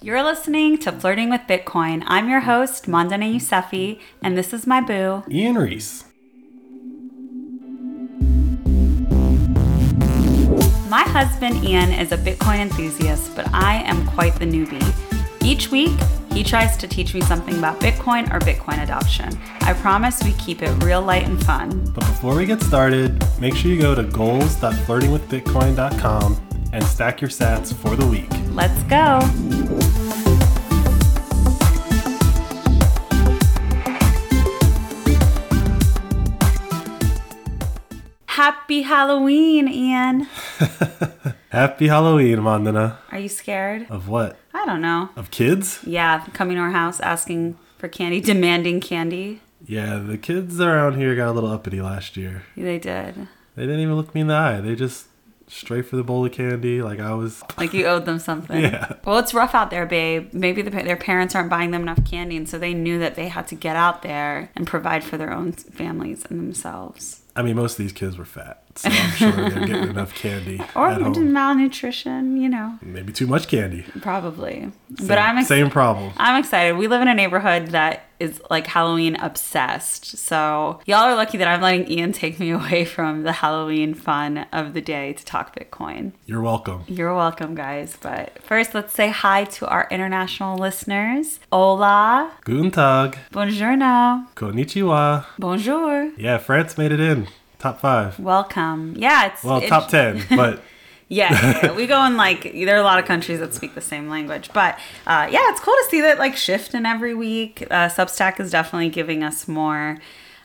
You're listening to Flirting with Bitcoin. I'm your host, Mandana Yousefi, and this is my boo. Ian Reese. My husband, Ian, is a Bitcoin enthusiast, but I am quite the newbie. Each week, he tries to teach me something about Bitcoin or Bitcoin adoption. I promise we keep it real light and fun. But before we get started, make sure you go to goals.flirtingwithbitcoin.com and stack your sats for the week. Let's go. Happy Halloween, Ian. Happy Halloween, Mandana. Are you scared? Of what? I don't know. Of kids? Yeah, coming to our house asking for candy, demanding candy. Yeah, the kids around here got a little uppity last year. They did. They didn't even look me in the eye. They just straight for the bowl of candy like I was. Like you owed them something. Yeah. Well, it's rough out there, babe. Maybe the, their parents aren't buying them enough candy, and so they knew that they had to get out there and provide for their own families and themselves. I mean, most of these kids were fat, so I'm sure they're getting enough candy Or malnutrition, you know, Maybe too much candy. probably. Same, but I'm ex- same problem. I'm excited. We live in a neighborhood that is like Halloween obsessed. So y'all are lucky that I'm letting Ian take me away from the Halloween fun of the day to talk Bitcoin. You're welcome. You're welcome, guys. But first, let's say hi to our international listeners. Hola, Guten Tag. buongiorno, Konnichiwa. bonjour, Yeah, France made it in. Top five. welcome. Yeah, it's Well, it- top ten, but Yeah, yeah, we go in like there are a lot of countries that speak the same language, but uh, yeah, it's cool to see that like shift in every week. Uh, Substack is definitely giving us more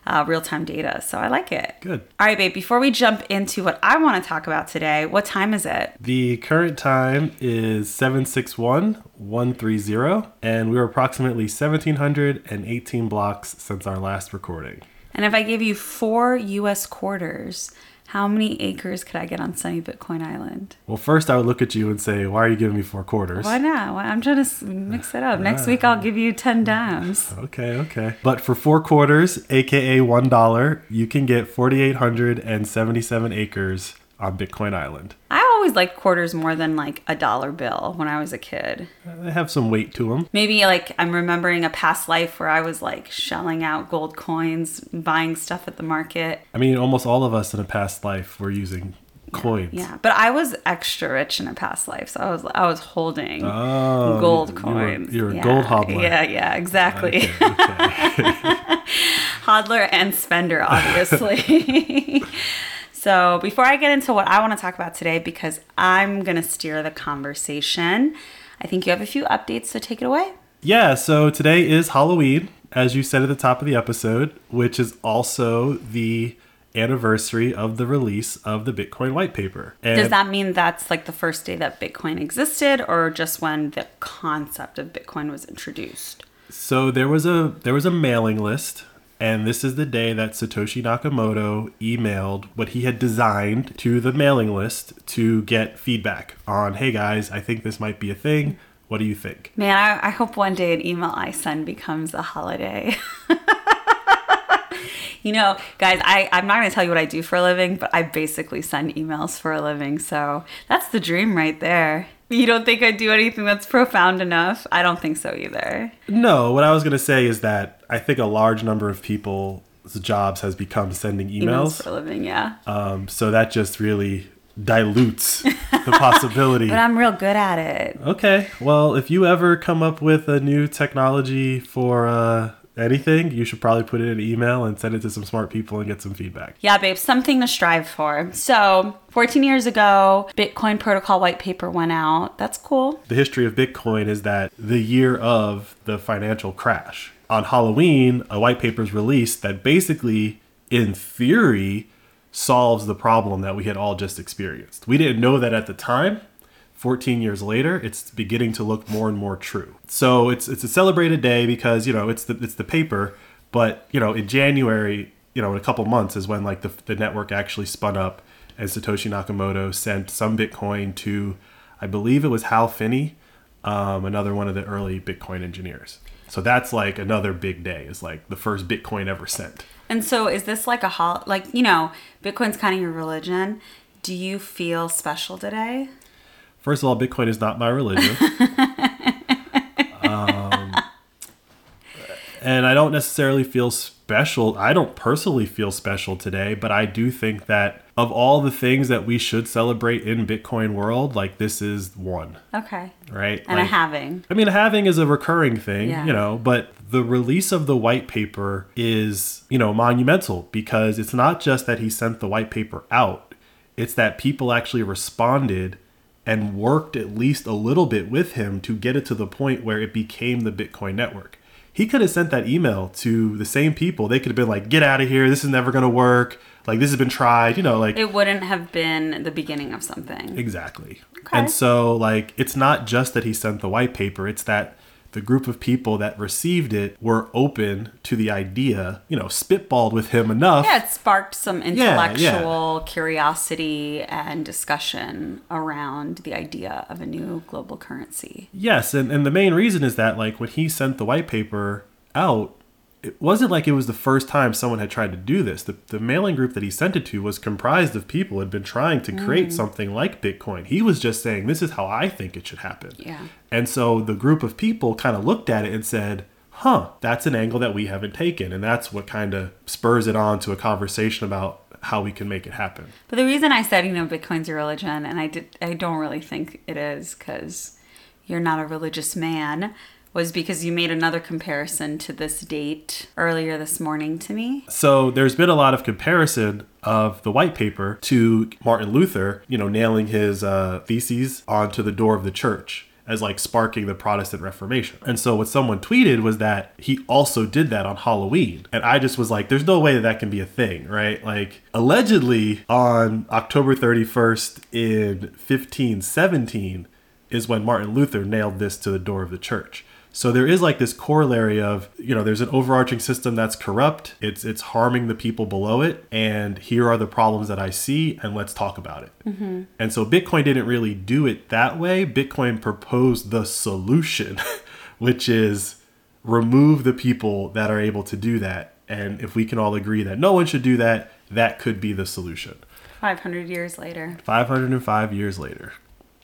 uh, real time data, so I like it. good. All right, babe. Before we jump into what I want to talk about today, what time is it? The current time is 761-130, and we are approximately 1,718 blocks since our last recording. And if I give you four U.S. quarters, how many acres could I get on sunny Bitcoin Island? Well, first I would look at you and say, why are you giving me four quarters? Why not? I'm trying to mix it up. Next week I'll give you ten dimes. Okay, okay. But for four quarters, aka one dollar, you can get 4,877 acres on Bitcoin Island. I always liked quarters more than like a dollar bill when I was a kid. They have some weight to them. Maybe like I'm remembering a past life where I was like shelling out gold coins, buying stuff at the market. I mean, almost all of us in a past life were using coins. Yeah, but I was extra rich in a past life, so I was I was holding Oh, gold coins. you were a yeah. gold hodler. Yeah, yeah, exactly. Okay, okay. Hodler and spender, obviously. so before I get into what I want to talk about today, because I'm gonna steer the conversation, I think you have a few updates, so take it away. Yeah, so today is Halloween, as you said at the top of the episode, which is also the anniversary of the release of the Bitcoin white paper. And Does that mean that's like the first day that Bitcoin existed, or just when the concept of Bitcoin was introduced? so there was a there was a mailing list and this is the day that Satoshi Nakamoto emailed what he had designed to the mailing list to get feedback on, hey guys, I think this might be a thing. What do you think? Man, I, I hope one day an email I send becomes a holiday. you know, guys, I, I'm not going to tell you what I do for a living, but I basically send emails for a living. So that's the dream right there. You don't think I do anything that's profound enough? I don't think so either. No, what I was going to say is that I think a large number of people's jobs has become sending Emails emails. for a living, yeah. Um, so that just really dilutes the possibility. But I'm real good at it. Okay, well, if you ever come up with a new technology for uh, anything, you should probably put it in an email and send it to some smart people and get some feedback. Yeah, babe, something to strive for. So, 14 years ago, Bitcoin protocol white paper went out. That's cool. The history of Bitcoin is that the year of the financial crash, on Halloween, a white paper is released that basically, in theory, solves the problem that we had all just experienced. We didn't know that at the time. 14 years later, it's beginning to look more and more true. So it's it's a celebrated day because you know it's the it's the paper, but you know in January, you know in a couple months is when like the the network actually spun up, and Satoshi Nakamoto sent some Bitcoin to, I believe it was Hal Finney, um, another one of the early Bitcoin engineers. So that's like another big day. Is like the first Bitcoin ever sent. And so is this like a hol like you know Bitcoin's kind of your religion. Do you feel special today? First of all, Bitcoin is not my religion. um, and I don't necessarily feel special. I don't personally feel special today, but I do think that of all the things that we should celebrate in Bitcoin world, like this is one, Okay. right? And a halving. I mean, halving is a recurring thing, Yeah. you know, but the release of the white paper is, you know, monumental because it's not just that he sent the white paper out, it's that people actually responded and worked at least a little bit with him to get it to the point where it became the Bitcoin network. He could have sent that email to the same people. They could have been like, get out of here. This is never going to work. Like, this has been tried, you know, like. It wouldn't have been the beginning of something. Exactly. Okay. And so, like, it's not just that he sent the white paper, it's that the group of people that received it were open to the idea, you know, spitballed with him enough. Yeah, it sparked some yeah. intellectual curiosity and discussion around the idea of a new global currency. Yes. And, and the main reason is that, like, when he sent the white paper out, it wasn't like it was the first time someone had tried to do this. The, the mailing group that he sent it to was comprised of people who had been trying to create mm. something like Bitcoin. He was just saying, this is how I think it should happen. Yeah. And so the group of people kind of looked at it and said, huh, that's an angle that we haven't taken. And that's what kind of spurs it on to a conversation about how we can make it happen. But the reason I said, you know, Bitcoin's a religion, and I did, I don't really think it is because you're not a religious man, was because you made another comparison to this date earlier this morning to me. So there's been a lot of comparison of the white paper to Martin Luther, you know, nailing his uh, theses onto the door of the church as like sparking the Protestant Reformation. And so what someone tweeted was that he also did that on Halloween. And I just was like, there's no way that that can be a thing, right? Like allegedly on October 31st in 1517 is when Martin Luther nailed this to the door of the church. So there is like this corollary of, you know, there's an overarching system that's corrupt. It's it's harming the people below it, and here are the problems that I see, and let's talk about it. Mm-hmm. And so Bitcoin didn't really do it that way. Bitcoin proposed the solution, which is remove the people that are able to do that. And if we can all agree that no one should do that, that could be the solution. 500 years later. 505 years later,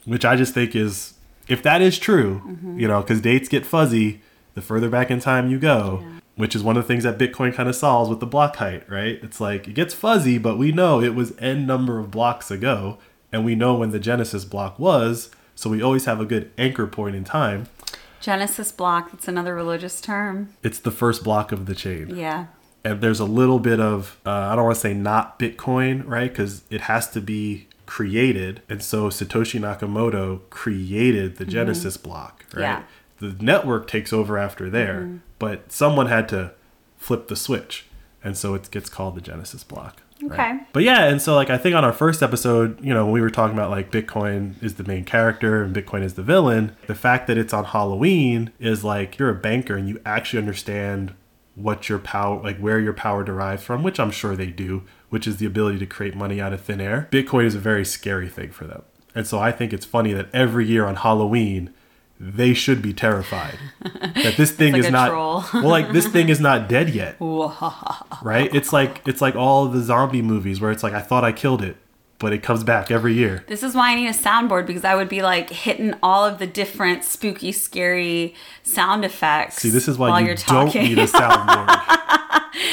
which I just think is, if that is true, you know, because dates get fuzzy the further back in time you go, which is one of the things that Bitcoin kind of solves with the block height, right? It's like it gets fuzzy, but we know it was n number of blocks ago, and we know when the Genesis block was, so we always have a good anchor point in time. Genesis block, that's another religious term. It's the first block of the chain. Yeah. and there's a little bit of uh, I don't want to say not Bitcoin, right? Because it has to be created, and so Satoshi Nakamoto created the mm-hmm. Genesis block, right? Yeah. The network takes over after there, mm-hmm. but someone had to flip the switch, and so it gets called the Genesis block. right? Okay. But yeah, and so like I think on our first episode, you know, when we were talking about like Bitcoin is the main character and Bitcoin is the villain, the fact that it's on Halloween is like you're a banker and you actually understand what your power like where your power derives from, which I'm sure they do, which is the ability to create money out of thin air. Bitcoin is a very scary thing for them. And so I think it's funny that every year on Halloween they should be terrified that this thing like is not well like this thing is not dead yet right? It's like it's like all the zombie movies where it's like I thought I killed it, but it comes back every year. This is why I need a soundboard because I would be like hitting all of the different spooky, scary sound effects. See, this is why while you you're don't talking. need a soundboard.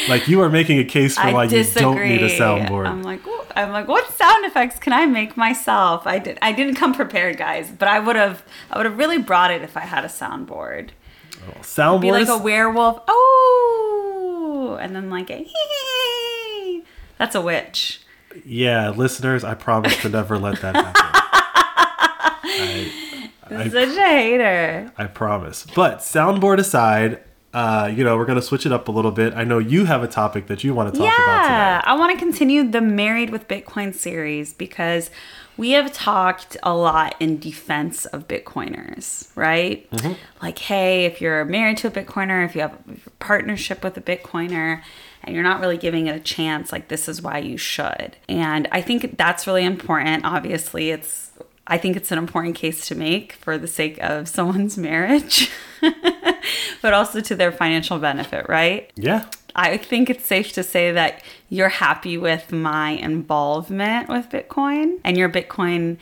Like you are making a case for I why disagree. you don't need a soundboard. I'm like, "Ooh," I'm like, what sound effects can I make myself? I did. I didn't come prepared, guys, but I would have. I would have really brought it if I had a soundboard. Oh, soundboard Be like a werewolf. Oh, and then like a hee. That's a witch. yeah, listeners, I promise to never let that happen. I, Such a hater. I promise. But soundboard aside, uh, you know, we're gonna switch it up a little bit. I know you have a topic that you want to talk about. Yeah, I want to continue the Married with Bitcoin series because we have talked a lot in defense of Bitcoiners, right? Mm-hmm. Like, hey, if you're married to a Bitcoiner, if you have a partnership with a Bitcoiner, and you're not really giving it a chance, like, this is why you should. And I think that's really important. Obviously, it's I think it's an important case to make for the sake of someone's marriage, but also to their financial benefit, right? Yeah. I think it's safe to say that you're happy with my involvement with Bitcoin and your Bitcoin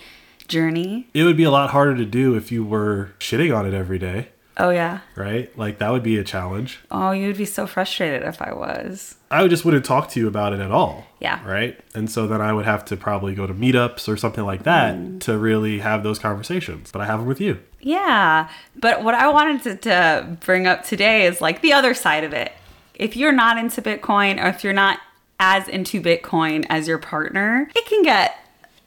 journey. It would be a lot harder to do if you were shitting on it every day. Oh, yeah. right? Like that would be a challenge. Oh, you would be so frustrated if I was. I would just wouldn't talk to you about it at all. Yeah. Right. And so then I would have to probably go to meetups or something like that Mm. to really have those conversations. But I have them with you. Yeah. But what I wanted to, to bring up today is like the other side of it. If you're not into Bitcoin or if you're not as into Bitcoin as your partner, it can get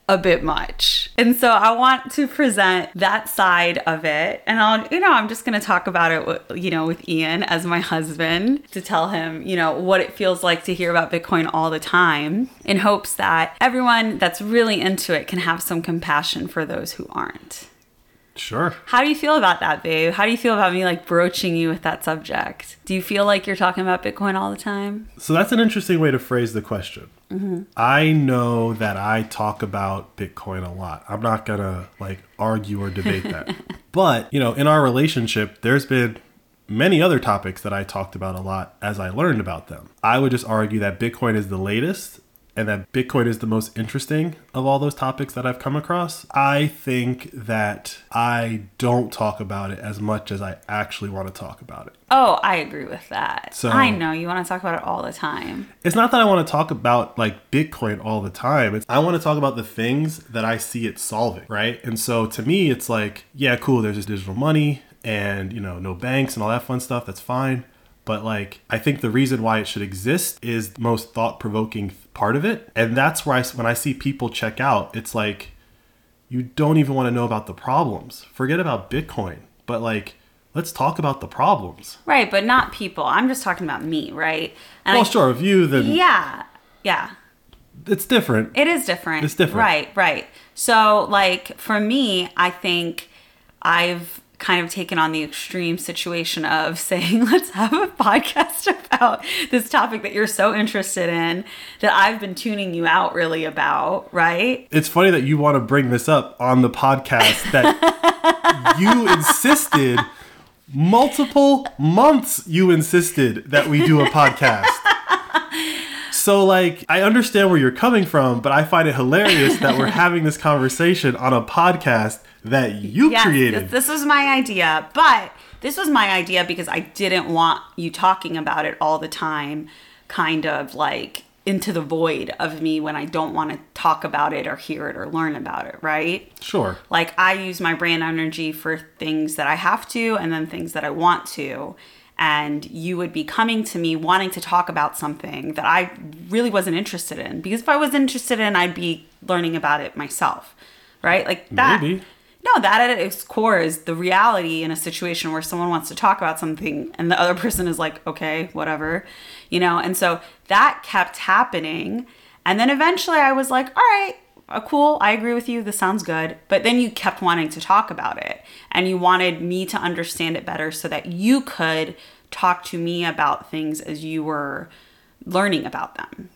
a bit much. And so I want to present that side of it. And I'll, you know, I'm just going to talk about it, with, you know, with Ian as my husband to tell him, you know, what it feels like to hear about Bitcoin all the time in hopes that everyone that's really into it can have some compassion for those who aren't. Sure. How do you feel about that, babe? How do you feel about me like broaching you with that subject? Do you feel like you're talking about Bitcoin all the time? So that's an interesting way to phrase the question. I know that I talk about Bitcoin a lot. I'm not going to like argue or debate that. but, you know, in our relationship, there's been many other topics that I talked about a lot as I learned about them. I would just argue that Bitcoin is the latest and that Bitcoin is the most interesting of all those topics that I've come across. I think that I don't talk about it as much as I actually want to talk about it. Oh, I agree with that. So- I know you want to talk about it all the time. It's not that I want to talk about like Bitcoin all the time. It's I want to talk about the things that I see it solving, right? And so to me, it's like, yeah, cool. There's this digital money and you know no banks and all that fun stuff. That's fine. But like, I think the reason why it should exist is the most thought-provoking part of it, and that's where I when I see people check out, it's like you don't even want to know about the problems. Forget about Bitcoin, but like. Let's talk about the problems. Right, but not people. I'm just talking about me, right? And Well, I- sure, with you, then Yeah. Yeah. it's different. It is different. It's different. Right, right. So, like, for me, I think I've kind of taken on the extreme situation of saying, let's have a podcast about this topic that you're so interested in that I've been tuning you out really about, right? it's funny that you want to bring this up on the podcast that you insisted multiple months you insisted that we do a podcast so like i understand where you're coming from but i find it hilarious that we're having this conversation on a podcast that you Yes, created This, this was my idea, but this was my idea because I didn't want you talking about it all the time, kind of like into the void of me when I don't want to talk about it or hear it or learn about it, right? sure Like I use my brain energy for things that I have to and then things that I want to. And you would be coming to me wanting to talk about something that I really wasn't interested in. Because if I was interested in, I'd be learning about it myself. Right? Like that. Maybe. No, that at its core is the reality in a situation where someone wants to talk about something and the other person is like, okay, whatever, you know? And so that kept happening. And then eventually I was like, all right, uh, cool, I agree with you, this sounds good. But then you kept wanting to talk about it and you wanted me to understand it better so that you could talk to me about things as you were learning about them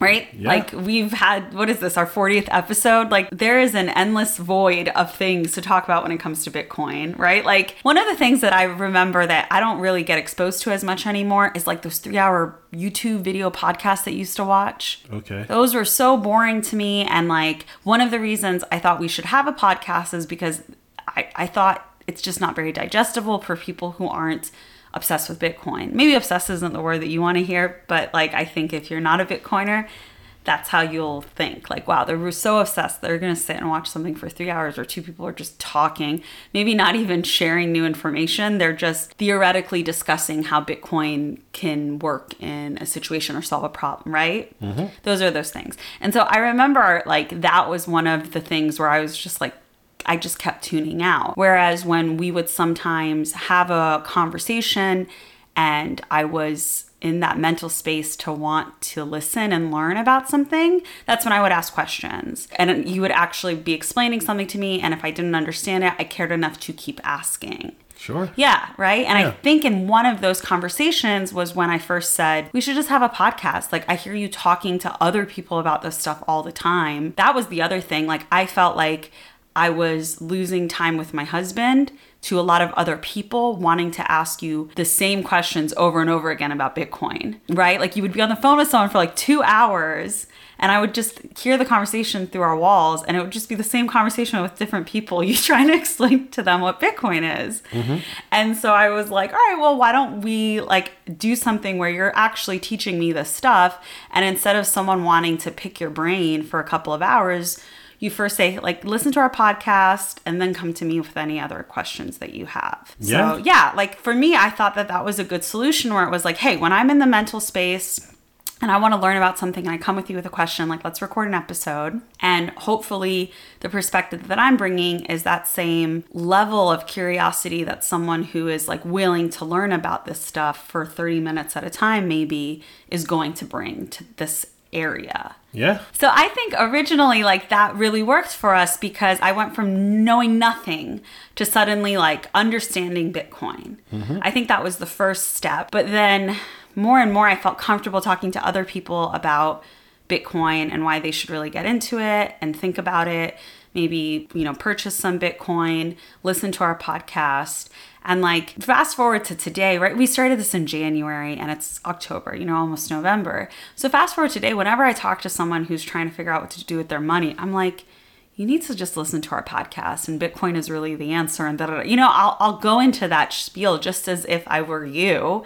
right? Yeah. Like we've had what is this our 40th episode? Like there is an endless void of things to talk about when it comes to Bitcoin, right? Like one of the things that I remember that I don't really get exposed to as much anymore is like those 3-hour YouTube video podcasts that you used to watch. okay Those were so boring to me. And like one of the reasons I thought we should have a podcast is because I, I thought it's just not very digestible for people who aren't obsessed with Bitcoin. Maybe obsessed isn't the word that you want to hear, but like I think if you're not a Bitcoiner, that's how you'll think. Like, wow, they're so obsessed. They're going to sit and watch something for three hours, or two people are just talking, maybe not even sharing new information. They're just theoretically discussing how Bitcoin can work in a situation or solve a problem, right? Mm-hmm. Those are those things. And so I remember, like, that was one of the things where I was just like, I just kept tuning out. Whereas when we would sometimes have a conversation and I was in that mental space to want to listen and learn about something, that's when I would ask questions. And you would actually be explaining something to me. And if I didn't understand it, I cared enough to keep asking. sure Yeah, right. And I think in one of those conversations was when I first said, we should just have a podcast. Like, I hear you talking to other people about this stuff all the time. That was the other thing. Like, I felt like I was losing time with my husband to a lot of other people wanting to ask you the same questions over and over again about Bitcoin, right? Like you would be on the phone with someone for like two hours and I would just hear the conversation through our walls, and it would just be the same conversation with different people. You trying to explain to them what Bitcoin is. Mm-hmm. And so I was like, all right, well, why don't we like do something where you're actually teaching me this stuff? And instead of someone wanting to pick your brain for a couple of hours, you first say like listen to our podcast and then come to me with any other questions that you have Yeah. so yeah like for me i thought that that was a good solution where it was like hey when i'm in the mental space and I want to learn about something and I come with you with a question, like let's record an episode. And hopefully, the perspective that I'm bringing is that same level of curiosity that someone who is like willing to learn about this stuff for 30 minutes at a time, maybe, is going to bring to this area. Yeah. So I think originally like that really worked for us because I went from knowing nothing to suddenly like understanding Bitcoin. Mm-hmm. I think that was the first step. But then more and more I felt comfortable talking to other people about Bitcoin and why they should really get into it and think about it. Maybe, you know, purchase some Bitcoin, listen to our podcast. And like fast forward to today, right? We started this in January and it's October, you know, almost November. So fast forward today, whenever I talk to someone who's trying to figure out what to do with their money, I'm like, you need to just listen to our podcast and Bitcoin is really the answer. And da, you know, I'll, I'll go into that spiel just as if I were you.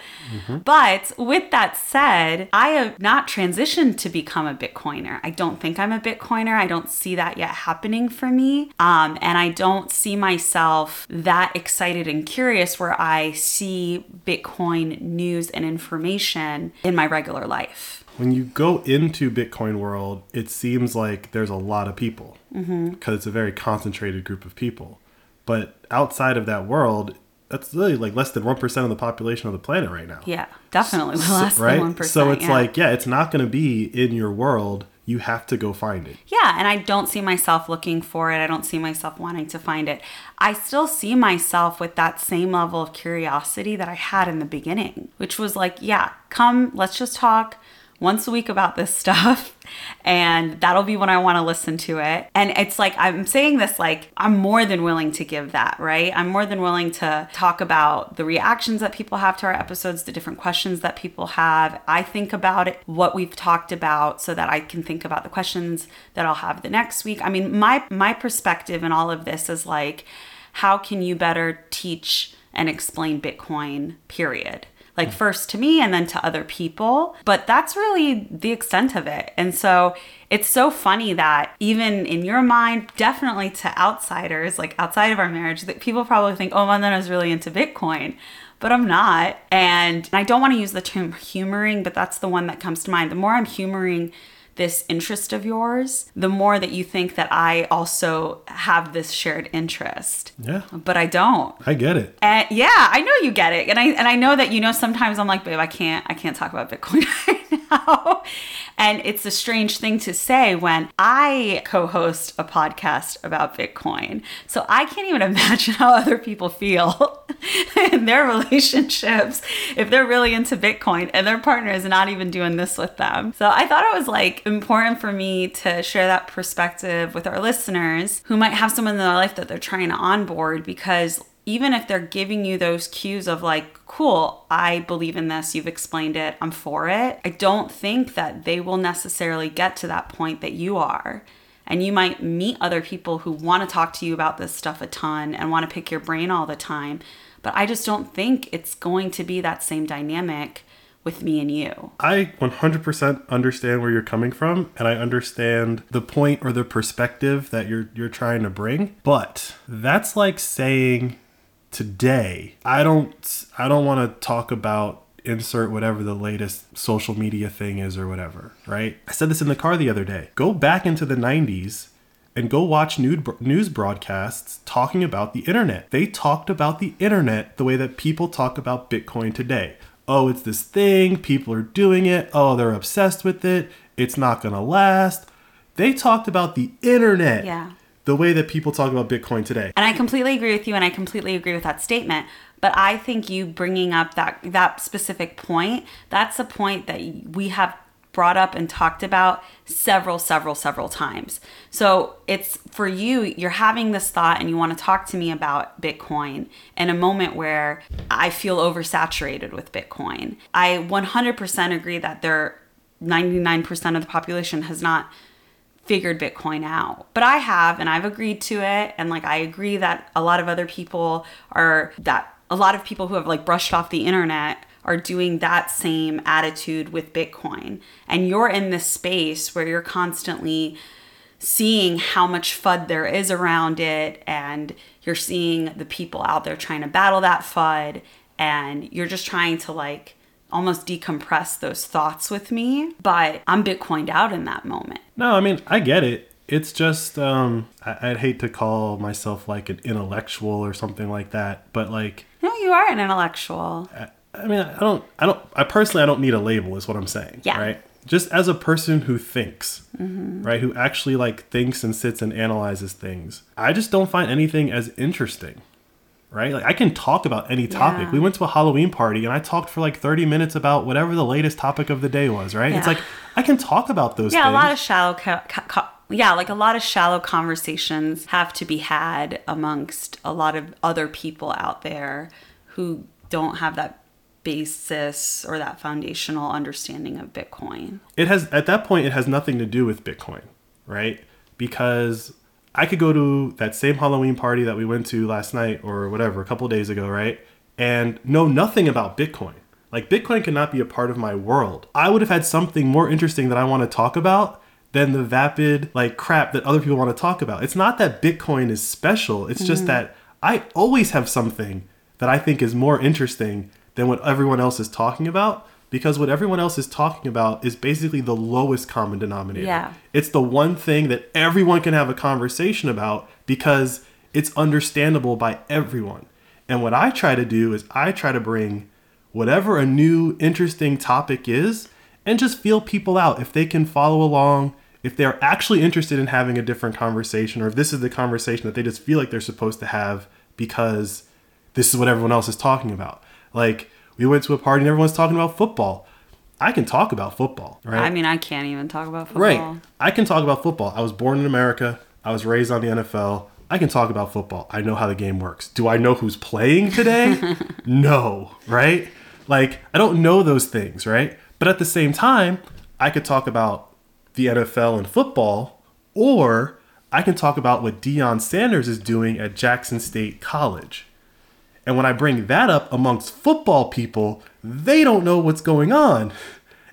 But with that said, I have not transitioned to become a Bitcoiner. I don't think I'm a Bitcoiner. I don't see that yet happening for me. Um, and I don't see myself that excited and curious where I see Bitcoin news and information in my regular life. When you go into Bitcoin world, it seems like there's a lot of people mm-hmm. because it's a very concentrated group of people. But outside of that world, that's really like less than one percent of the population of the planet right now. Yeah, definitely less right? than one percent. so it's like, yeah, it's not going to be in your world. You have to go find it. Yeah, and I don't see myself looking for it. I don't see myself wanting to find it. I still see myself with that same level of curiosity that I had in the beginning, which was like, yeah, come, let's just talk once a week about this stuff. And that'll be when I want to listen to it. And it's like, I'm saying this like, I'm more than willing to give that, right? I'm more than willing to talk about the reactions that people have to our episodes, the different questions that people have. I think about it, what we've talked about, so that I can think about the questions that I'll have the next week. I mean, my my perspective in all of this is like, how can you better teach and explain Bitcoin, period? Like, first to me and then to other people. But that's really the extent of it. And so it's so funny that even in your mind, definitely to outsiders, like outside of our marriage, that people probably think, oh, Mandana's really into Bitcoin. But I'm not. And I don't want to use the term humoring, but that's the one that comes to mind. The more I'm humoring, this interest of yours, the more that you think that I also have this shared interest. Yeah, But I don't. I get it. And yeah, I know you get it. And I and I know that you know sometimes I'm like, babe, I can't I can't talk about Bitcoin now. And it's a strange thing to say when I co-host a podcast about Bitcoin. So I can't even imagine how other people feel in their relationships if they're really into Bitcoin and their partner is not even doing this with them. So I thought it was like important for me to share that perspective with our listeners who might have someone in their life that they're trying to onboard because even if they're giving you those cues of like, cool, I believe in this, you've explained it, I'm for it, I don't think that they will necessarily get to that point that you are. And you might meet other people who want to talk to you about this stuff a ton and want to pick your brain all the time. But I just don't think it's going to be that same dynamic with me and you. I 100% understand where you're coming from and I understand the point or the perspective that you're you're trying to bring, but that's like saying today, I don't I don't want to talk about insert whatever the latest social media thing is or whatever, right? I said this in the car the other day. Go back into the 90s and go watch news broadcasts talking about the internet. They talked about the internet the way that people talk about Bitcoin today. Oh, it's this thing, people are doing it. Oh, they're obsessed with it. It's not going to last. They talked about the internet Yeah. The way that people talk about Bitcoin today. And I completely agree with you and I completely agree with that statement. But I think you bringing up that that specific point, that's a point that we have brought up and talked about several, several, several times. So it's for you, you're having this thought and you want to talk to me about Bitcoin in a moment where I feel oversaturated with Bitcoin. I 100% agree that there 99% of the population has not figured Bitcoin out. But I have, and I've agreed to it. And like, I agree that a lot of other people are, that a lot of people who have like brushed off the internet are doing that same attitude with Bitcoin. And you're in this space where you're constantly seeing how much FUD there is around it, and you're seeing the people out there trying to battle that FUD, and you're just trying to like almost decompress those thoughts with me. But I'm Bitcoined out in that moment. No, I mean, I get it. It's just, um, I- I'd hate to call myself like an intellectual or something like that, but like, No, you are an intellectual. I mean, I don't, I don't, I personally, I don't need a label, is what I'm saying. Yeah. Right. Just as a person who thinks, right, who actually like thinks and sits and analyzes things, I just don't find anything as interesting. Right. Like I can talk about any topic. Yeah. We went to a Halloween party and I talked for like 30 minutes about whatever the latest topic of the day was. Right. It's like I can talk about those Yeah, things. a lot of shallow, co- co- co- yeah, like a lot of shallow conversations have to be had amongst a lot of other people out there who don't have that basis or that foundational understanding of Bitcoin. it has at that point it has nothing to do with bitcoin right because i could go to that same halloween party that we went to last night or whatever a couple days ago right? And know nothing about bitcoin. Like bitcoin cannot be a part of my world. I would have had something more interesting that i want to talk about than the vapid like crap that other people want to talk about. It's not that bitcoin is special it's just mm-hmm. that i always have something that i think is more interesting than what everyone else is talking about because what everyone else is talking about is basically the lowest common denominator. Yeah. It's the one thing that everyone can have a conversation about because it's understandable by everyone. And what I try to do is I try to bring whatever a new interesting topic is and just feel people out if they can follow along, if they're actually interested in having a different conversation or if this is the conversation that they just feel like they're supposed to have because this is what everyone else is talking about. Like we went to a party and everyone's talking about football. I can talk about football, right? I mean, I can't even talk about football. Right. I can talk about football. I was born in America. I was raised on the NFL. I can talk about football. I know how the game works. Do I know who's playing today? no, right? Like, I don't know those things, right? But at the same time, I could talk about the NFL and football, or I can talk about what Deion Sanders is doing at Jackson State College. And when I bring that up amongst football people, they don't know what's going on.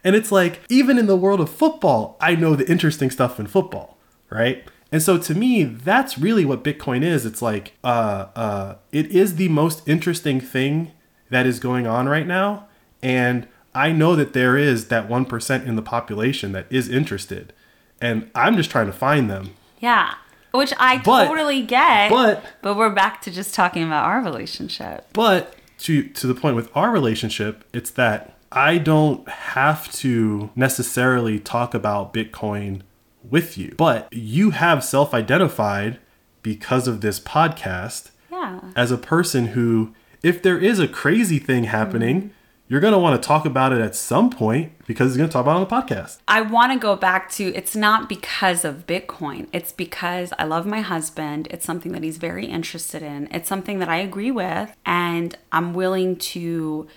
And it's like, even in the world of football, I know the interesting stuff in football, right? And so to me, that's really what Bitcoin is. It's like, uh, uh, it is the most interesting thing that is going on right now. And I know that there is that 1% in the population that is interested. And I'm just trying to find them. Yeah. Which I But- totally get. but- but we're back to just talking about our relationship. But to to the point with our relationship, it's that I don't have to necessarily talk about Bitcoin with you. But you have self-identified because of this podcast Yeah. as a person who if there is a crazy thing happening, mm-hmm. You're going to want to talk about it at some point because it's going to talk about it on the podcast. I want to go back to it's not because of Bitcoin. It's because I love my husband. It's something that he's very interested in. It's something that I agree with. And I'm willing to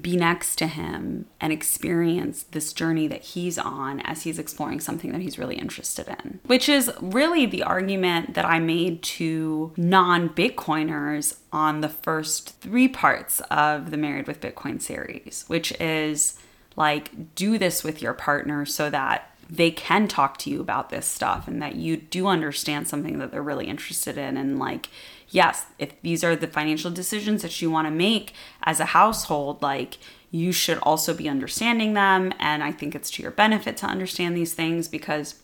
be next to him and experience this journey that he's on as he's exploring something that he's really interested in. Which is really the argument that I made to non Bitcoiners on the first three parts of the Married with Bitcoin series, which is like do this with your partner so that they can talk to you about this stuff and that you do understand something that they're really interested in and like yes if these are the financial decisions that you want to make as a household like you should also be understanding them and i think it's to your benefit to understand these things because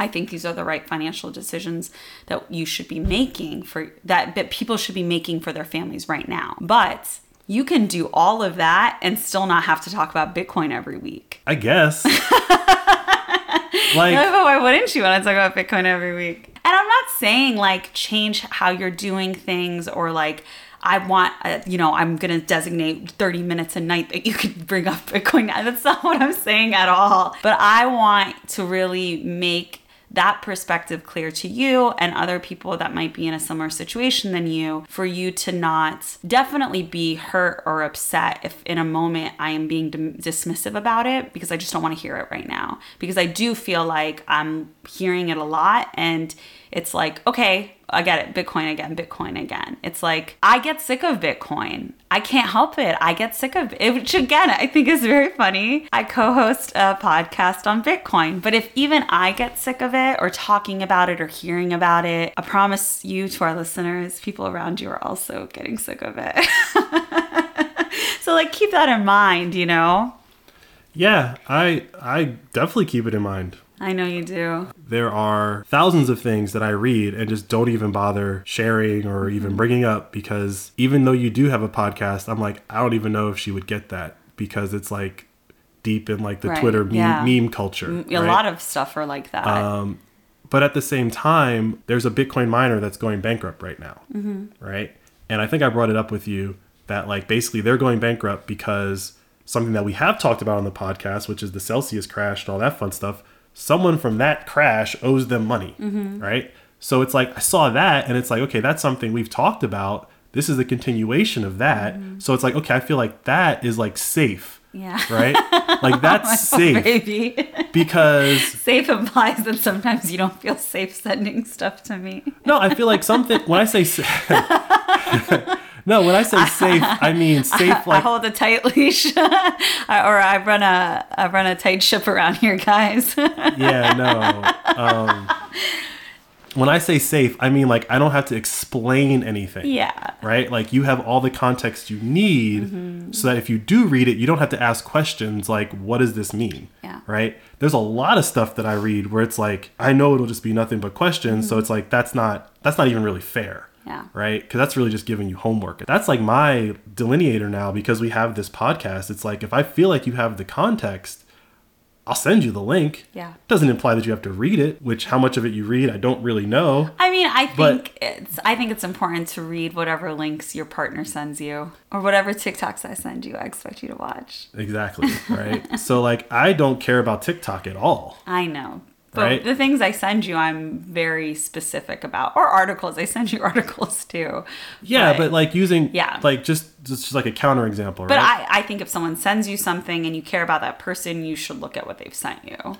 I think these are the right financial decisions that you should be making for that that people should be making for their families right now. But you can do all of that and still not have to talk about Bitcoin every week. I guess. like But why wouldn't you want to talk about Bitcoin every week? And I'm not saying like change how you're doing things or like I want, uh, you know, I'm going to designate 30 minutes a night that you could bring up Bitcoin. That's not what I'm saying at all. But I want to really make that perspective clear to you and other people that might be in a similar situation than you for you to not definitely be hurt or upset if in a moment I am being dismissive about it because I just don't want to hear it right now. Because I do feel like I'm hearing it a lot and it's like okay I get it Bitcoin again Bitcoin again. It's like I get sick of Bitcoin. I can't help it. I get sick of it which again I think is very funny. I co-host a podcast on Bitcoin but if even I get sick of it or talking about it or hearing about it I promise you to our listeners people around you are also getting sick of it. So like keep that in mind you know? Yeah, I I definitely keep it in mind. I know you do. There are thousands of things that I read and just don't even bother sharing or Mm-hmm. even bringing up because even though you do have a podcast, I'm like, I don't even know if she would get that because it's like deep in like the Right, Twitter meme, yeah. meme culture. A right? lot of stuff are like that. Um, but at the same time, there's a Bitcoin miner that's going bankrupt right now, Mm-hmm. right? And I think I brought it up with you that like basically they're going bankrupt because something that we have talked about on the podcast, which is the Celsius crash and all that fun stuff. Someone from that crash owes them money, Mm-hmm. right? So it's like I saw that, and it's like okay, that's something we've talked about. This is a continuation of that. Mm-hmm. So it's like okay, I feel like that is like safe, yeah. right? like that's safe Baby. because safe implies that sometimes you don't feel safe sending stuff to me. No, I feel like something when I say sa- no, when I say safe, I mean safe Like I hold a tight leash, or I run a I run a tight ship around here, guys. yeah, no. Um, when I say safe, I mean like I don't have to explain anything. yeah. Right? Like you have all the context you need Mm-hmm. so that if you do read it, you don't have to ask questions like what does this mean? Yeah. Right? There's a lot of stuff that I read where it's like I know it'll just be nothing but questions, so it's like that's not that's not even really fair. Yeah. right? Because that's really just giving you homework. That's like my delineator now because we have this podcast. It's like if I feel like you have the context, I'll send you the link. Yeah. Doesn't imply that you have to read it, which how much of it you read, I don't really know. I mean, I think it's I think it's important to read whatever links your partner sends you or whatever TikToks I send you. I expect you to watch. Exactly, right? so like I don't care about TikTok at all. I know. But Right. the things I send you, I'm very specific about. Or articles. I send you articles too. Yeah, but, like using Yeah. like just just, like a counter example, But right? I, I think if someone sends you something and you care about that person, you should look at what they've sent you.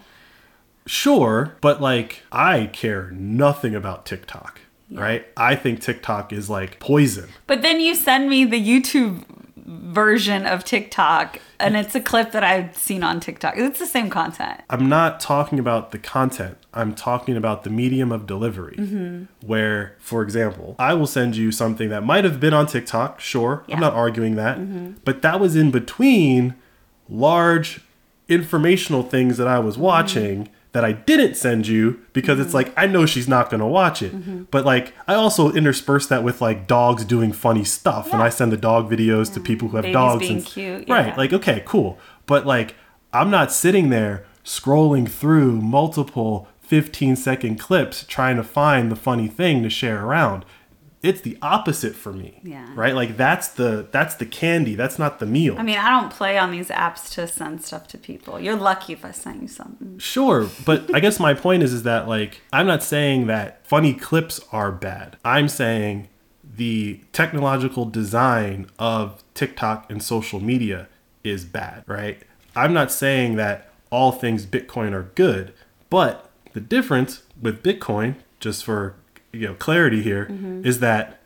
Sure, but like I care nothing about TikTok, right? I think TikTok is like poison. But then you send me the YouTube version of TikTok, and it's a clip that I've seen on TikTok. It's the same content. I'm not talking about the content. I'm talking about the medium of delivery. Mm-hmm. Where, for example, I will send you something that might have been on TikTok, sure. Yeah. I'm not arguing that. But that was in between large informational things that I was Mm-hmm. That I didn't send you because it's like I know she's not going to watch it. Mm-hmm. But like I also intersperse that with like dogs doing funny stuff and I send the dog videos to people who have Babies dogs and cute, Right. yeah. Like okay, cool. But like I'm not sitting there scrolling through multiple 15 second clips trying to find the funny thing to share around. It's the opposite for me. Yeah. Right? Like that's the that's the candy. That's not the meal. I mean, I don't play on these apps to send stuff to people. You're lucky if I send you something. Sure, but I guess my point is is that like I'm not saying that funny clips are bad. I'm saying the technological design of TikTok and social media is bad, right? I'm not saying that all things Bitcoin are good, but the difference with Bitcoin, just for you know clarity here, is that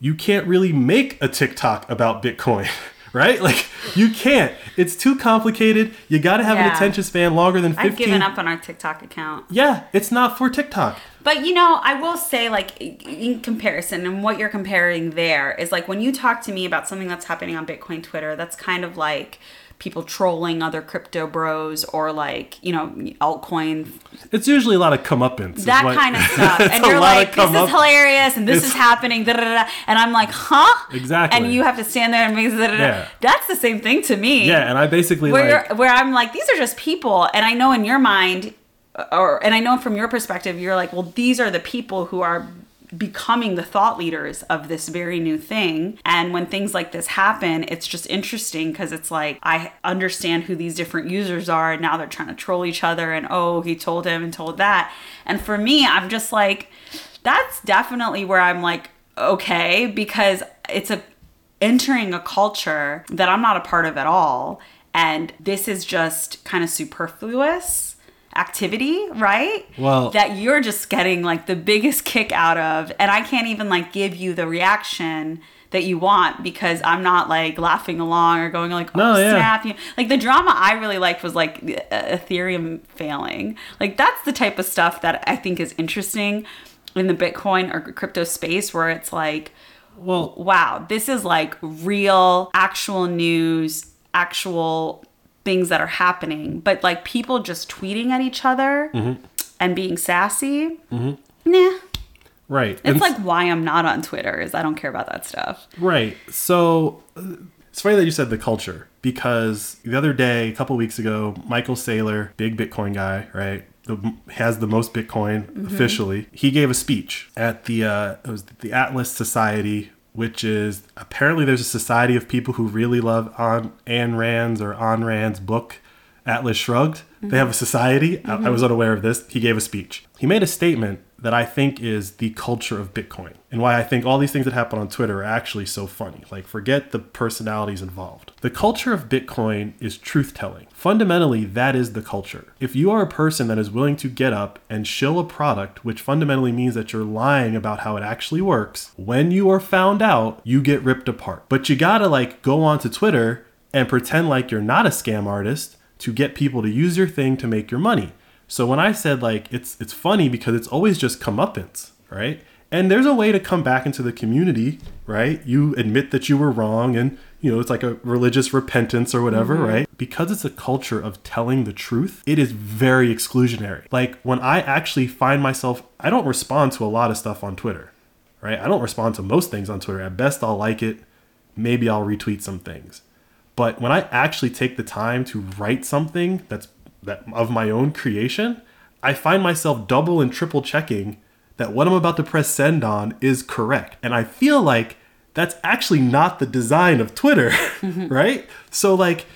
you can't really make a TikTok about Bitcoin, right? Like you can't. It's too complicated. You got to have an attention span longer than 15 I've given up on our TikTok account. Yeah, it's not for TikTok. But you know, I will say, like, in comparison, and what you're comparing there is like when you talk to me about something that's happening on Bitcoin Twitter, that's kind of like people trolling other crypto bros or like, you know, altcoin, It's usually a lot of comeuppance. that what- kind of stuff. And a you're lot of like, this up- is hilarious and this It's- is happening. Da, da, da. And I'm like, huh? Exactly. And you have to stand there and make. Yeah. That's the same thing to me. Yeah, and I basically where like where I'm like, these are just people, and I know in your mind, or and I know from your perspective, you're like, well, these are the people who are becoming the thought leaders of this very new thing. And when things like this happen, it's just interesting because it's like I understand who these different users are, and now they're trying to troll each other, and oh, he told him and told that. And for me, I'm just like, that's definitely where I'm like, okay, because it's a entering a culture that I'm not a part of at all. And this is just kind of superfluous activity, right? Well- that you're just getting like the biggest kick out of. And I can't even like give you the reaction that you want because I'm not like laughing along or going like, oh, No, yeah. snap. You. Like the drama I really liked was like uh, Ethereum failing. Like that's the type of stuff that I think is interesting in the Bitcoin or crypto space where it's like, Well, wow, this is like real, actual news, actual things that are happening. But like people just tweeting at each other Mm-hmm. and being sassy, nah. right. It's And like why I'm not on Twitter is I don't care about that stuff. Right. So uh, it's funny that you said the culture because the other day, a couple weeks ago, Michael Saylor, big Bitcoin guy, right, the, has the most Bitcoin officially. He gave a speech at the uh, it was the Atlas Society, which is apparently there's a society of people who really love on Anne Rand's or On Rand's book. Atlas Shrugged. They mm-hmm. have a society. I, I mm-hmm. was unaware of this. He gave a speech. He made a statement that I think is the culture of Bitcoin and why I think all these things that happen on Twitter are actually so funny. Like, forget the personalities involved. The culture of Bitcoin is truth telling. Fundamentally, that is the culture. If you are a person that is willing to get up and shill a product, which fundamentally means that you're lying about how it actually works, when you are found out, you get ripped apart. But you gotta, like, go onto Twitter and pretend like you're not a scam artist to get people to use your thing to make your money. So when I said like it's it's funny because it's always just comeuppance, right? And there's a way to come back into the community, right? You admit that you were wrong and you know, it's like a religious repentance or whatever, mm-hmm. right? Because it's a culture of telling the truth, it is very exclusionary. Like when I actually find myself, I don't respond to a lot of stuff on Twitter, right? I don't respond to most things on Twitter. At best, I'll like it. Maybe I'll retweet some things. But when I actually take the time to write something that's that of my own creation, I find myself double and triple checking that what I'm about to press send on is correct. And I feel like that's actually not the design of Twitter, right? So like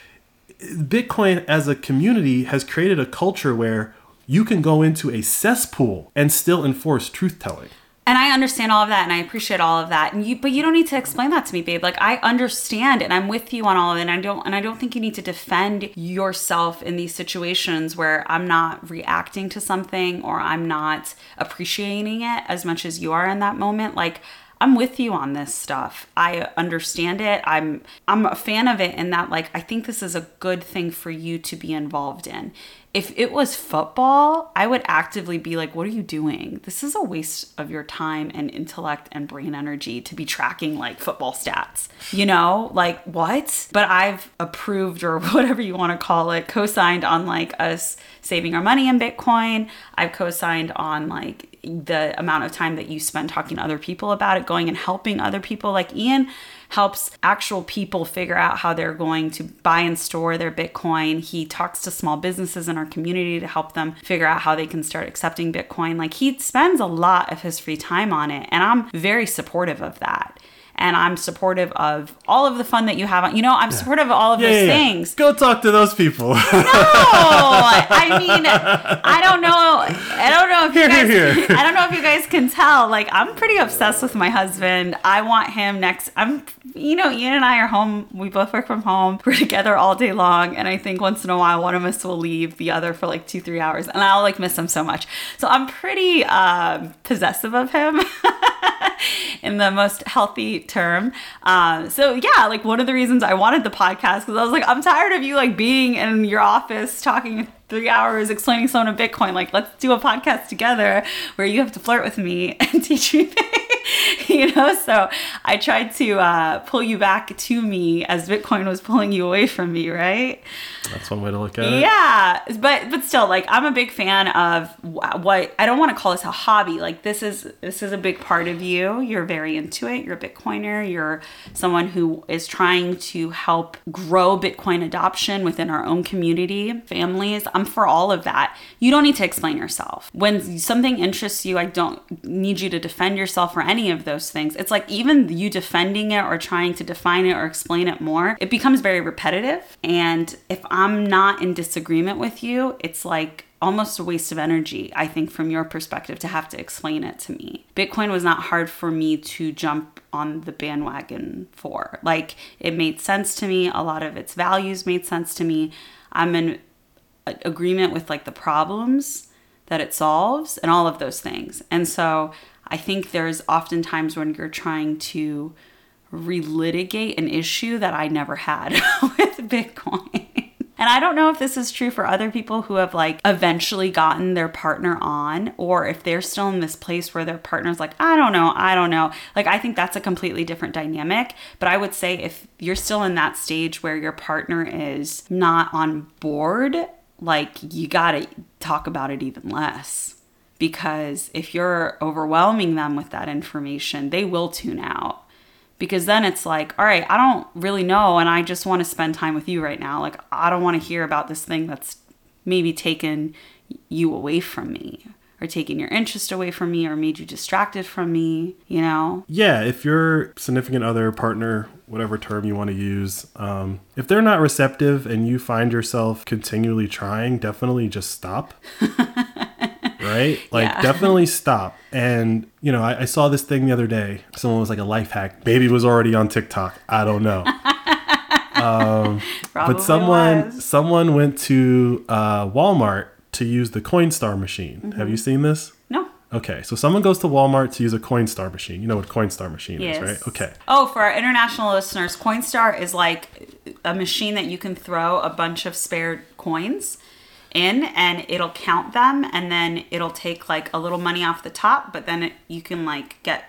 Bitcoin as a community has created a culture where you can go into a cesspool and still enforce truth telling. And I understand all of that and I appreciate all of that. And you but you don't need to explain that to me, babe. Like I understand and I'm with you on all of it. And I don't and I don't think you need to defend yourself in these situations where I'm not reacting to something or I'm not appreciating it as much as you are in that moment. Like I'm with you on this stuff. I understand it. I'm I'm a fan of it in that like I think this is a good thing for you to be involved in. If it was football, I would actively be like, what are you doing? This is a waste of your time and intellect and brain energy to be tracking like football stats. You know, like what? But I've approved or whatever you want to call it, co-signed on like us saving our money in Bitcoin. I've co-signed on like the amount of time that you spend talking to other people about it, going and helping other people. Like Ian helps actual people figure out how they're going to buy and store their Bitcoin. He talks to small businesses in our community to help them figure out how they can start accepting Bitcoin. Like he spends a lot of his free time on it, and I'm very supportive of that. And I'm supportive of all of the fun that you have. On, you know, I'm supportive of all of those things. Go talk to those people. Oh, I mean, I don't know. I don't know if you guys. here, here. I don't know if you guys can tell. Like, I'm pretty obsessed with my husband. I want him next. I'm, you know, Ian and I are home. We both work from home. We're together all day long, and I think once in a while one of us will leave the other for like two, three hours, and I'll like miss him so much. So I'm pretty um, possessive of him. in the most healthy term. Um, so yeah, like one of the reasons I wanted the podcast because I was like, I'm tired of you like being in your office talking three hours explaining someone a Bitcoin. Like, let's do a podcast together where you have to flirt with me and teach me things. you know, so I tried to uh, pull you back to me as Bitcoin was pulling you away from me, right? That's one way to look at it. Yeah, but but still, like I'm a big fan of what I don't want to call this a hobby. Like this is this is a big part of you. You're very into it. You're a Bitcoiner. You're someone who is trying to help grow Bitcoin adoption within our own community, families. I'm for all of that. You don't need to explain yourself. When something interests you, I don't need you to defend yourself or any of those things. It's like even you defending it or trying to define it or explain it more, it becomes very repetitive. And if I'm not in disagreement with you, it's like almost a waste of energy, I think, from your perspective to have to explain it to me. Bitcoin was not hard for me to jump on the bandwagon for. Like, it made sense to me. A lot of its values made sense to me. I'm in agreement with like the problems that it solves and all of those things. And so I think there's often times when you're trying to relitigate an issue that I never had with Bitcoin. And I don't know if this is true for other people who have like eventually gotten their partner on, or if they're still in this place where their partner's like, I don't know, I don't know. Like, I think that's a completely different dynamic. But I would say if you're still in that stage where your partner is not on board, like, you gotta talk about it even less. Because if you're overwhelming them with that information, they will tune out because then it's like, all right, I don't really know and I just want to spend time with you right now. Like I don't want to hear about this thing that's maybe taken you away from me or taken your interest away from me or made you distracted from me, you know? Yeah, if your significant other, partner, whatever term you want to use, um, if they're not receptive and you find yourself continually trying, definitely just stop. right? Like, yeah. definitely stop. And, you know, I, I, saw this thing the other day. Someone was like a life hack. Baby was already on TikTok. I don't know. um, but someone was. someone went to uh, Walmart to use the Coinstar machine. Mm-hmm. Have you seen this? No. Okay, so someone goes to Walmart to use a Coinstar machine. You know what Coinstar machine yes. is, right? Okay. Oh, for our international listeners, Coinstar is like a machine that you can throw a bunch of spare coins in and it'll count them and then it'll take like a little money off the top, but then it, you can like get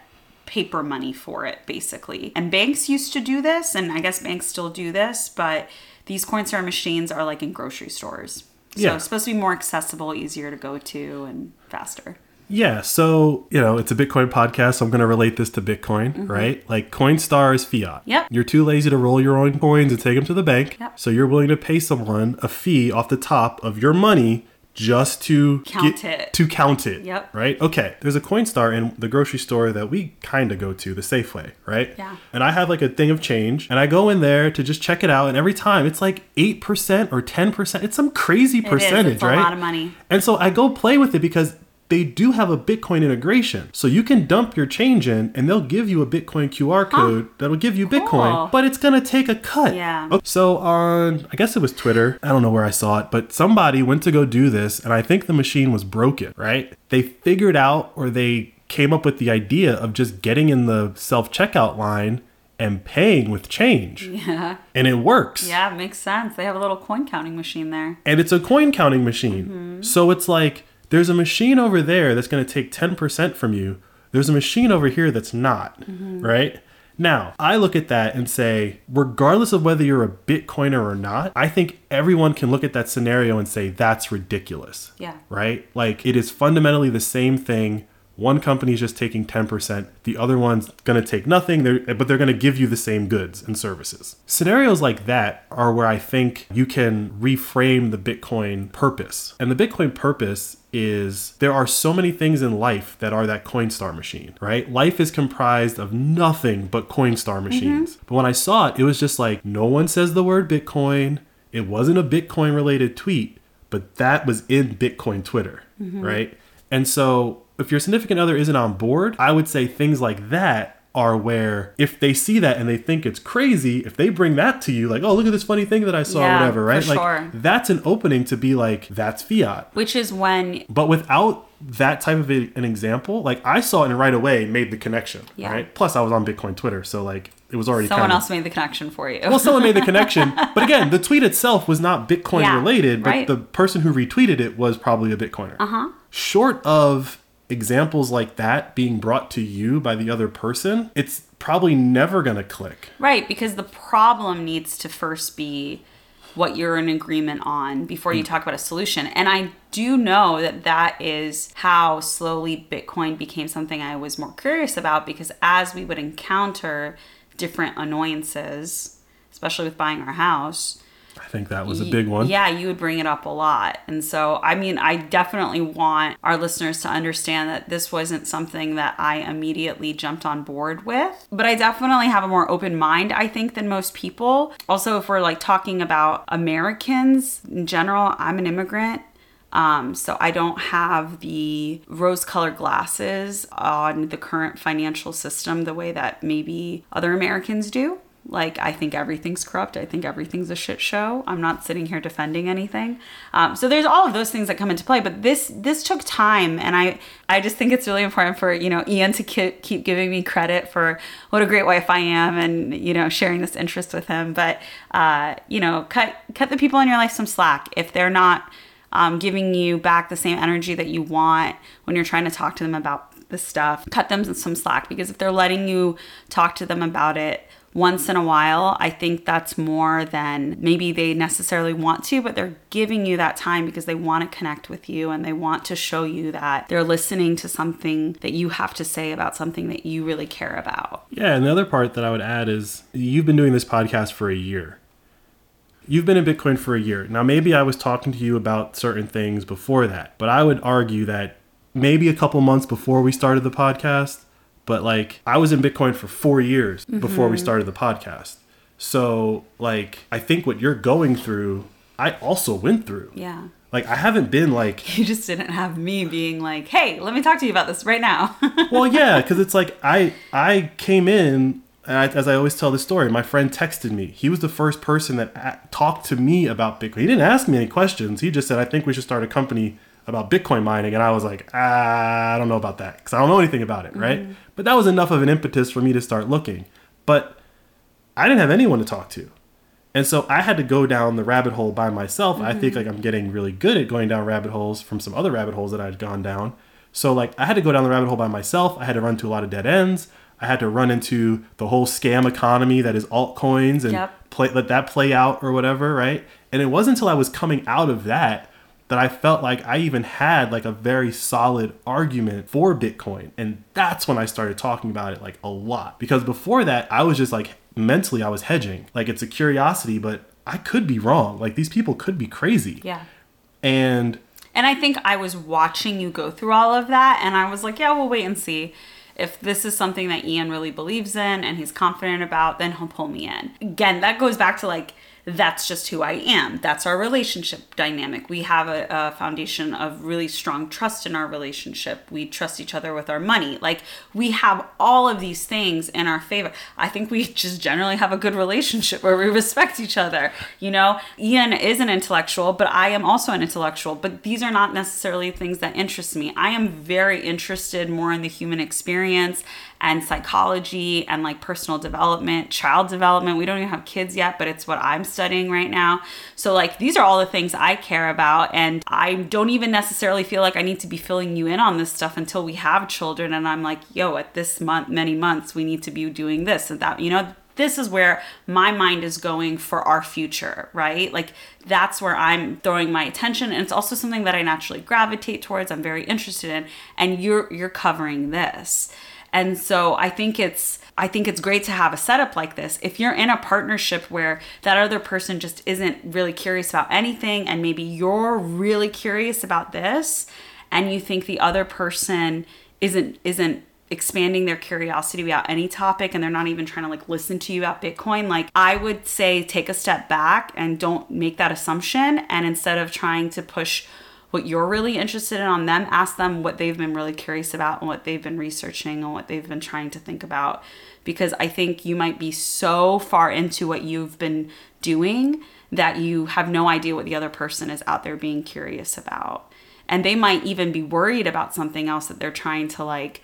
paper money for it basically. And banks used to do this and I guess banks still do this, but these Coinstar machines are like in grocery stores. So yeah. it's supposed to be more accessible, easier to go to and faster. Yeah, so you know, it's a Bitcoin podcast, so I'm going to relate this to Bitcoin, mm-hmm. right? Like Coinstar is fiat. Yep. You're too lazy to roll your own coins and take them to the bank, yep. so you're willing to pay someone a fee off the top of your money just to count get, it. To count it. Yep. Right? Okay. There's a Coinstar in the grocery store that we kind of go to, the Safeway, right? Yeah. And I have like a thing of change and I go in there to just check it out and every time it's like 8% or 10%. It's some crazy percentage, it is. It's right? a lot of money. And so I go play with it because they do have a Bitcoin integration. So you can dump your change in and they'll give you a Bitcoin QR code huh. that'll give you Bitcoin, but it's going to take a cut. Yeah. So on, I guess it was Twitter, I don't know where I saw it, but somebody went to go do this and I think the machine was broken, right? They figured out or they came up with the idea of just getting in the self checkout line and paying with change. Yeah. And it works. Yeah, it makes sense. They have a little coin counting machine there. And it's a coin counting machine. Mm-hmm. So it's like, there's a machine over there that's going to take 10% from you. There's a machine over here that's not, mm-hmm. right? Now, I look at that and say, regardless of whether you're a Bitcoiner or not, I think everyone can look at that scenario and say, that's ridiculous. Yeah. Right? Like, it is fundamentally the same thing one company is just taking 10%, the other one's going to take nothing, they're, but they're going to give you the same goods and services. Scenarios like that are where I think you can reframe the Bitcoin purpose. And the Bitcoin purpose is there are so many things in life that are that Coinstar machine, right? Life is comprised of nothing but Coinstar mm-hmm. machines. Mm-hmm. But when I saw it, it was just like no one says the word Bitcoin. It wasn't a Bitcoin related tweet, but that was in Bitcoin Twitter, mm-hmm. right? And so if your significant other isn't on board, I would say things like that are where if they see that and they think it's crazy, if they bring that to you, like, oh, look at this funny thing that I saw, yeah, whatever, right? like sure. that's an opening to be like, that's fiat. Which is when But without that type of a, an example, like I saw it and right away made the connection. Yeah. Right. Plus I was on Bitcoin Twitter, so like it was already someone kinda, else made the connection for you. well, someone made the connection, but again, the tweet itself was not Bitcoin yeah, related, but right. the person who retweeted it was probably a Bitcoiner. Uh huh. Short of examples like that being brought to you by the other person, it's probably never going to click. Right, because the problem needs to first be what you're in agreement on before you mm. talk about a solution. And I do know that that is how slowly Bitcoin became something I was more curious about because as we would encounter different annoyances, especially with buying our house, I think that was a big one. yeah, you would bring it up a lot. And so, I mean, I definitely want our listeners to understand that this wasn't something that I immediately jumped on board with. But I definitely have a more open mind, I think, than most people. Also, if we're like talking about Americans in general, I'm an immigrant. Um, so I don't have the rose colored glasses on the current financial system the way that maybe other Americans do. Like, I think everything's corrupt. I think everything's a shit show. I'm not sitting here defending anything. Um, so there's all of those things that come into play. But this this took time, and I I just think it's really important for you know Ian to ki- keep giving me credit for what a great wife I am, and you know sharing this interest with him. But uh, you know, cut cut the people in your life some slack if they're not um, giving you back the same energy that you want when you're trying to talk to them about this stuff. Cut them some slack because if they're letting you talk to them about it once in a while, I think that's more than maybe they necessarily want to, but they're giving you that time because they want to connect with you and they want to show you that they're listening to something that you have to say about something that you really care about. Yeah, and the other part that I would add is you've been doing this podcast for a year. You've been in Bitcoin for a year. Now, maybe I was talking to you about certain things before that, but I would argue that maybe a couple months before we started the podcast, but like I was in Bitcoin for four years mm-hmm. before we started the podcast. So, like, I think what you're going through, I also went through. Yeah. Like, I haven't been like, You just didn't have me being like, hey, let me talk to you about this right now. well, yeah, because it's like I I came in. And I, as I always tell the story, my friend texted me. He was the first person that a- talked to me about Bitcoin. He didn't ask me any questions. He just said, "I think we should start a company about Bitcoin mining." And I was like, ah, "I don't know about that because I don't know anything about it, right?" But that was enough of an impetus for me to start looking. But I didn't have anyone to talk to. And so I had to go down the rabbit hole by myself. I think like I'm getting really good at going down rabbit holes from some other rabbit holes that I'd gone down. So like I had to go down the rabbit hole by myself. I had to run to a lot of dead ends. I had to run into the whole scam economy that is altcoins and Yep. play let that play out or whatever, right? And it wasn't until I was coming out of that that I felt like I even had like a very solid argument for Bitcoin. And that's when I started talking about it like a lot. Because before that, I was just like mentally I was hedging. Like it's a curiosity, but I could be wrong. Like these people could be crazy. yeah. And And I think I was watching you go through all of that, and I was like, yeah, we'll wait and see. If this is something that Ian really believes in and he's confident about, then he'll pull me in. Again, that goes back to like, that's just who I am. That's our relationship dynamic. We have a, a foundation of really strong trust in our relationship. We trust each other with our money. Like, we have all of these things in our favor. I think we just generally have a good relationship where we respect each other. You know, Ian is an intellectual, but I am also an intellectual. But these are not necessarily things that interest me. I am very interested more in the human experience and psychology and like personal development, child development. We don't even have kids yet, but it's what I'm studying right now. So, like, these are all the things I care about. And I don't even necessarily feel like I need to be filling you in on this stuff until we have children. And I'm like, yo, at this month, many months, we need to be doing this and that, you know? This is where my mind is going for our future, right? Like that's where I'm throwing my attention and it's also something that I naturally gravitate towards, I'm very interested in and you're you're covering this. And so I think it's I think it's great to have a setup like this. If you're in a partnership where that other person just isn't really curious about anything and maybe you're really curious about this and you think the other person isn't isn't expanding their curiosity about any topic and they're not even trying to like listen to you about Bitcoin, like I would say take a step back and don't make that assumption and instead of trying to push what you're really interested in on them, ask them what they've been really curious about and what they've been researching and what they've been trying to think about. Because I think you might be so far into what you've been doing that you have no idea what the other person is out there being curious about. And they might even be worried about something else that they're trying to like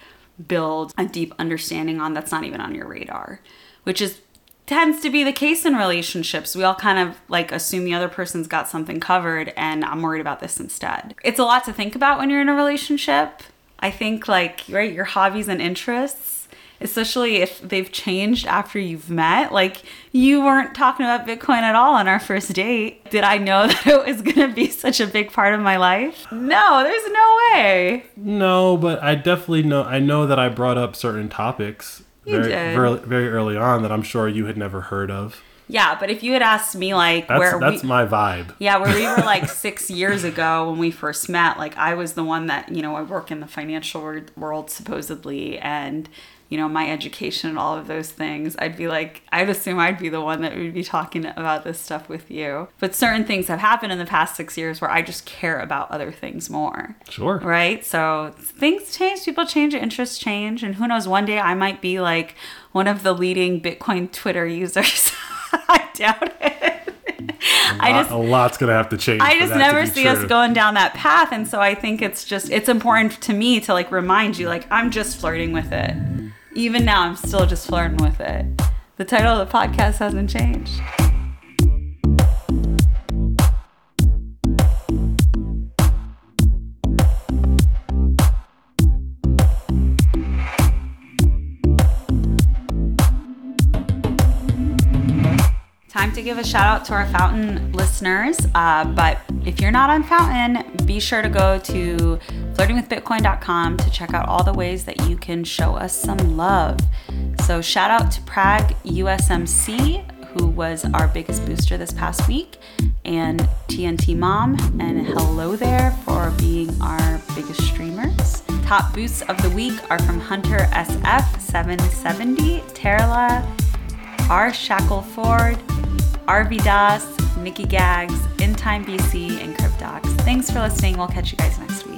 build a deep understanding on that's not even on your radar, which is tends to be the case in relationships. We all kind of like assume the other person's got something covered and I'm worried about this instead. It's a lot to think about when you're in a relationship. I think like right your hobbies and interests, especially if they've changed after you've met. Like you weren't talking about Bitcoin at all on our first date. Did I know that it was going to be such a big part of my life? No, there's no way. No, but I definitely know. I know that I brought up certain topics very, very, very early on that I'm sure you had never heard of. Yeah, but if you had asked me like That's where that's we my vibe. Yeah, where we were like six years ago when we first met, like I was the one that, you know, I work in the financial world supposedly, and, you know, my education and all of those things. I'd be like, I'd assume I'd be the one that would be talking about this stuff with you. But certain things have happened in the past six years where I just care about other things more. Sure. Right? So things change, people change, interests change, and who knows, one day I might be like one of the leading Bitcoin Twitter users. I doubt it. I just a lot's gonna have to change. I just never see us going down that path. And so I think it's just, it's important to me to like remind you, like, I'm just flirting with it. Even now, I'm still just flirting with it. The title of the podcast hasn't changed. Time to give a shout out to our Fountain listeners. Uh, but if you're not on Fountain, be sure to go to flirtingwithbitcoin.com to check out all the ways that you can show us some love. So, shout out to Prague USMC, who was our biggest booster this past week, and TNT Mom, and hello there for being our biggest streamers. Top boosts of the week are from Hunter SF770, Terla, R. Shackle Ford, RV Das, Nikki Gags, In Time BC, and Cryptox. Thanks for listening. We'll catch you guys next week.